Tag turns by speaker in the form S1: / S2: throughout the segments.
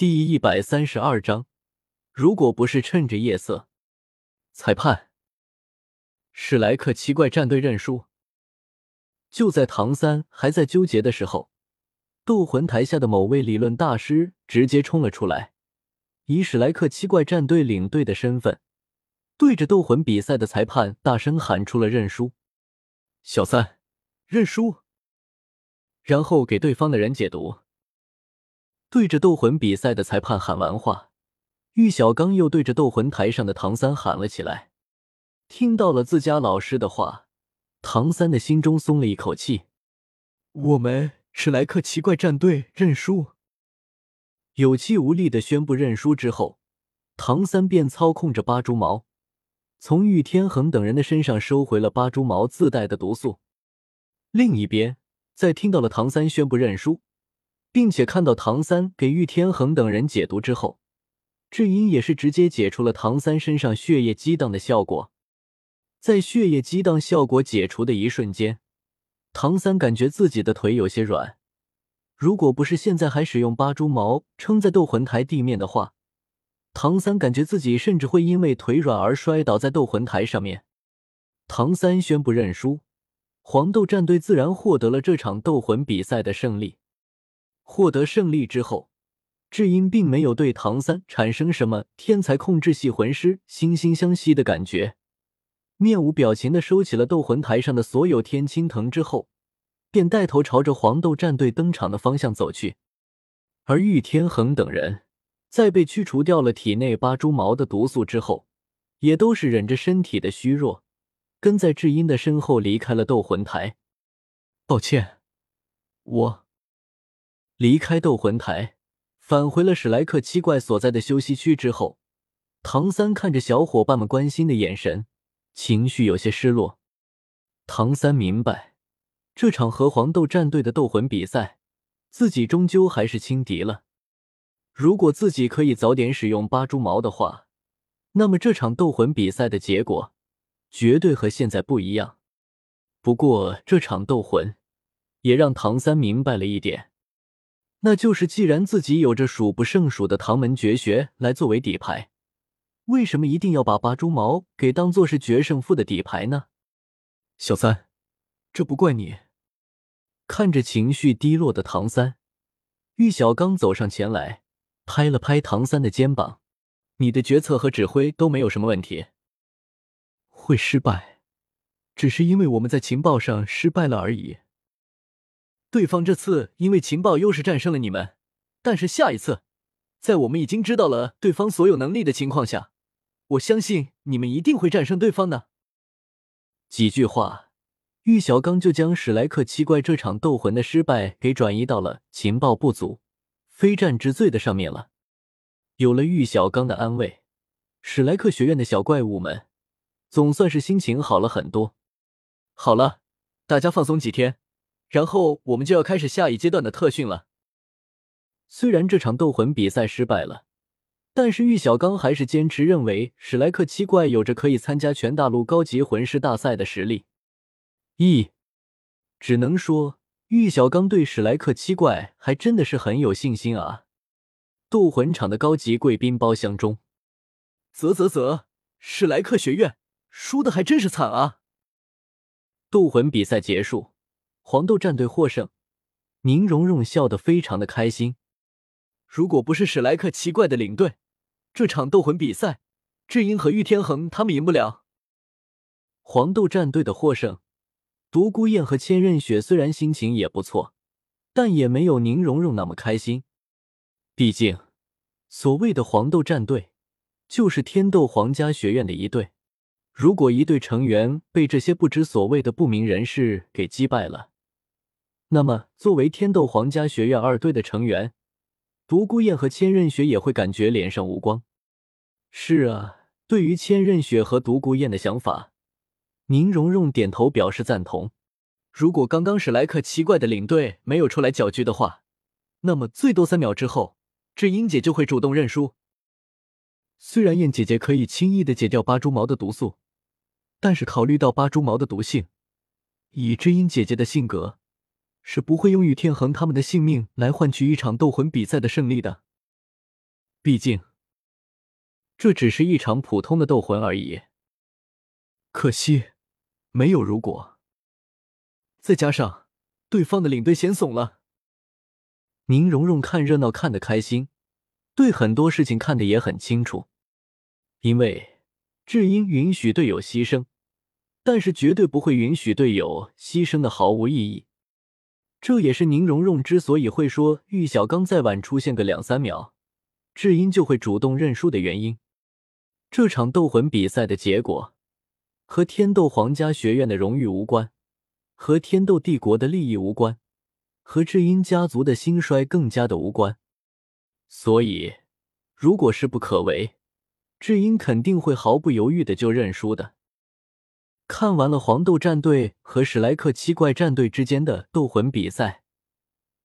S1: 第一百三十二章，如果不是趁着夜色，裁判史莱克奇怪战队认输。就在唐三还在纠结的时候，斗魂台下的某位理论大师直接冲了出来，以史莱克奇怪战队领队的身份，对着斗魂比赛的裁判大声喊出了认输。小三，认输，然后给对方的人解读。对着斗魂比赛的裁判喊完话，玉小刚又对着斗魂台上的唐三喊了起来。听到了自家老师的话，唐三的心中松了一口气。我们史莱克奇怪战队认输。有气无力的宣布认输之后，唐三便操控着八蛛矛，从玉天恒等人的身上收回了八蛛矛自带的毒素。另一边，在听到了唐三宣布认输。并且看到唐三给玉天恒等人解毒之后，智英也是直接解除了唐三身上血液激荡的效果。在血液激荡效果解除的一瞬间，唐三感觉自己的腿有些软。如果不是现在还使用八蛛矛撑在斗魂台地面的话，唐三感觉自己甚至会因为腿软而摔倒在斗魂台上面。唐三宣布认输，黄豆战队自然获得了这场斗魂比赛的胜利。获得胜利之后，智英并没有对唐三产生什么天才控制系魂师惺惺相惜的感觉，面无表情的收起了斗魂台上的所有天青藤之后，便带头朝着黄豆战队登场的方向走去。而玉天恒等人在被驱除掉了体内八蛛毛的毒素之后，也都是忍着身体的虚弱，跟在智英的身后离开了斗魂台。抱歉，我。离开斗魂台，返回了史莱克七怪所在的休息区之后，唐三看着小伙伴们关心的眼神，情绪有些失落。唐三明白，这场和黄豆战队的斗魂比赛，自己终究还是轻敌了。如果自己可以早点使用八蛛矛的话，那么这场斗魂比赛的结果绝对和现在不一样。不过，这场斗魂也让唐三明白了一点。那就是，既然自己有着数不胜数的唐门绝学来作为底牌，为什么一定要把八蛛矛给当做是决胜负的底牌呢？小三，这不怪你。看着情绪低落的唐三，玉小刚走上前来，拍了拍唐三的肩膀：“你的决策和指挥都没有什么问题。会失败，只是因为我们在情报上失败了而已。”对方这次因为情报优势战胜了你们，但是下一次，在我们已经知道了对方所有能力的情况下，我相信你们一定会战胜对方的。几句话，玉小刚就将史莱克七怪这场斗魂的失败给转移到了情报不足、非战之罪的上面了。有了玉小刚的安慰，史莱克学院的小怪物们总算是心情好了很多。好了，大家放松几天。然后我们就要开始下一阶段的特训了。虽然这场斗魂比赛失败了，但是玉小刚还是坚持认为史莱克七怪有着可以参加全大陆高级魂师大赛的实力。一，只能说玉小刚对史莱克七怪还真的是很有信心啊！斗魂场的高级贵宾包厢中，啧啧啧，史莱克学院输的还真是惨啊！斗魂比赛结束。黄豆战队获胜，宁荣荣笑得非常的开心。如果不是史莱克奇怪的领队，这场斗魂比赛，智英和玉天恒他们赢不了。黄豆战队的获胜，独孤雁和千仞雪虽然心情也不错，但也没有宁荣荣那么开心。毕竟，所谓的黄豆战队，就是天斗皇家学院的一队。如果一队成员被这些不知所谓的不明人士给击败了，那么，作为天斗皇家学院二队的成员，独孤雁和千仞雪也会感觉脸上无光。是啊，对于千仞雪和独孤雁的想法，宁荣荣点头表示赞同。如果刚刚史莱克奇怪的领队没有出来搅局的话，那么最多三秒之后，智英姐就会主动认输。虽然燕姐姐可以轻易的解掉八蛛矛的毒素，但是考虑到八蛛矛的毒性，以智英姐姐的性格。是不会用玉天恒他们的性命来换取一场斗魂比赛的胜利的。毕竟这只是一场普通的斗魂而已。可惜没有如果，再加上对方的领队先怂了。宁荣荣看热闹看得开心，对很多事情看得也很清楚，因为智英允许队友牺牲，但是绝对不会允许队友牺牲的毫无意义。这也是宁荣荣之所以会说玉小刚再晚出现个两三秒，智英就会主动认输的原因。这场斗魂比赛的结果和天斗皇家学院的荣誉无关，和天斗帝国的利益无关。和智英家族的兴衰更加的无关，所以如果是不可为，智英肯定会毫不犹豫的就认输的。看完了黄豆战队和史莱克七怪战队之间的斗魂比赛，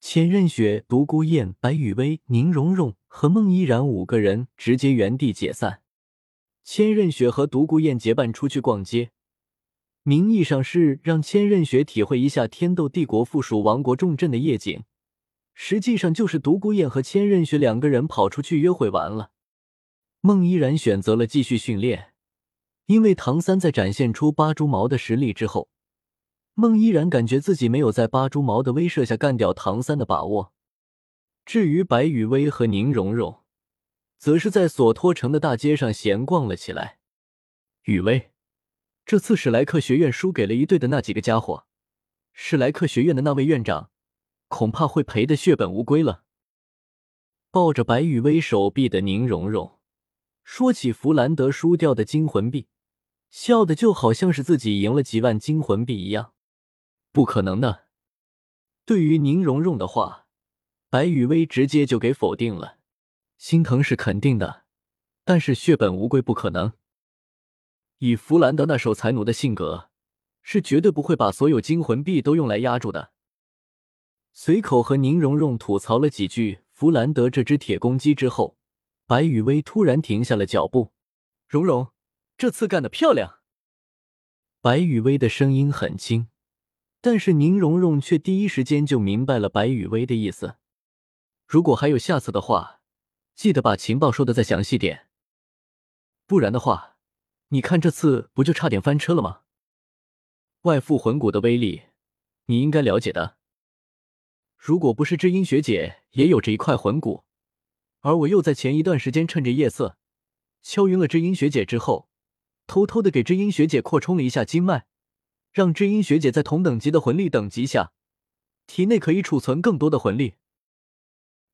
S1: 千仞雪、独孤雁、白雨薇、宁荣荣和孟依然五个人直接原地解散。千仞雪和独孤雁结伴出去逛街。名义上是让千仞雪体会一下天斗帝国附属王国重镇的夜景，实际上就是独孤雁和千仞雪两个人跑出去约会完了。孟依然选择了继续训练，因为唐三在展现出八蛛矛的实力之后，孟依然感觉自己没有在八蛛矛的威慑下干掉唐三的把握。至于白雨薇和宁荣荣，则是在索托城的大街上闲逛了起来。雨薇。这次史莱克学院输给了一队的那几个家伙，史莱克学院的那位院长恐怕会赔得血本无归了。抱着白羽薇手臂的宁荣荣说起弗兰德输掉的金魂币，笑的就好像是自己赢了几万金魂币一样。不可能的。对于宁荣荣的话，白雨薇直接就给否定了。心疼是肯定的，但是血本无归不可能。以弗兰德那守财奴的性格，是绝对不会把所有金魂币都用来压住的。随口和宁荣荣吐槽了几句弗兰德这只铁公鸡之后，白雨薇突然停下了脚步。荣荣，这次干得漂亮。白雨薇的声音很轻，但是宁荣荣却第一时间就明白了白雨薇的意思。如果还有下次的话，记得把情报说的再详细点，不然的话。你看这次不就差点翻车了吗？外附魂骨的威力，你应该了解的。如果不是知音学姐也有着一块魂骨，而我又在前一段时间趁着夜色敲晕了知音学姐之后，偷偷的给知音学姐扩充了一下经脉，让知音学姐在同等级的魂力等级下，体内可以储存更多的魂力。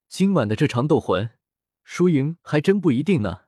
S1: 今晚的这场斗魂，输赢还真不一定呢。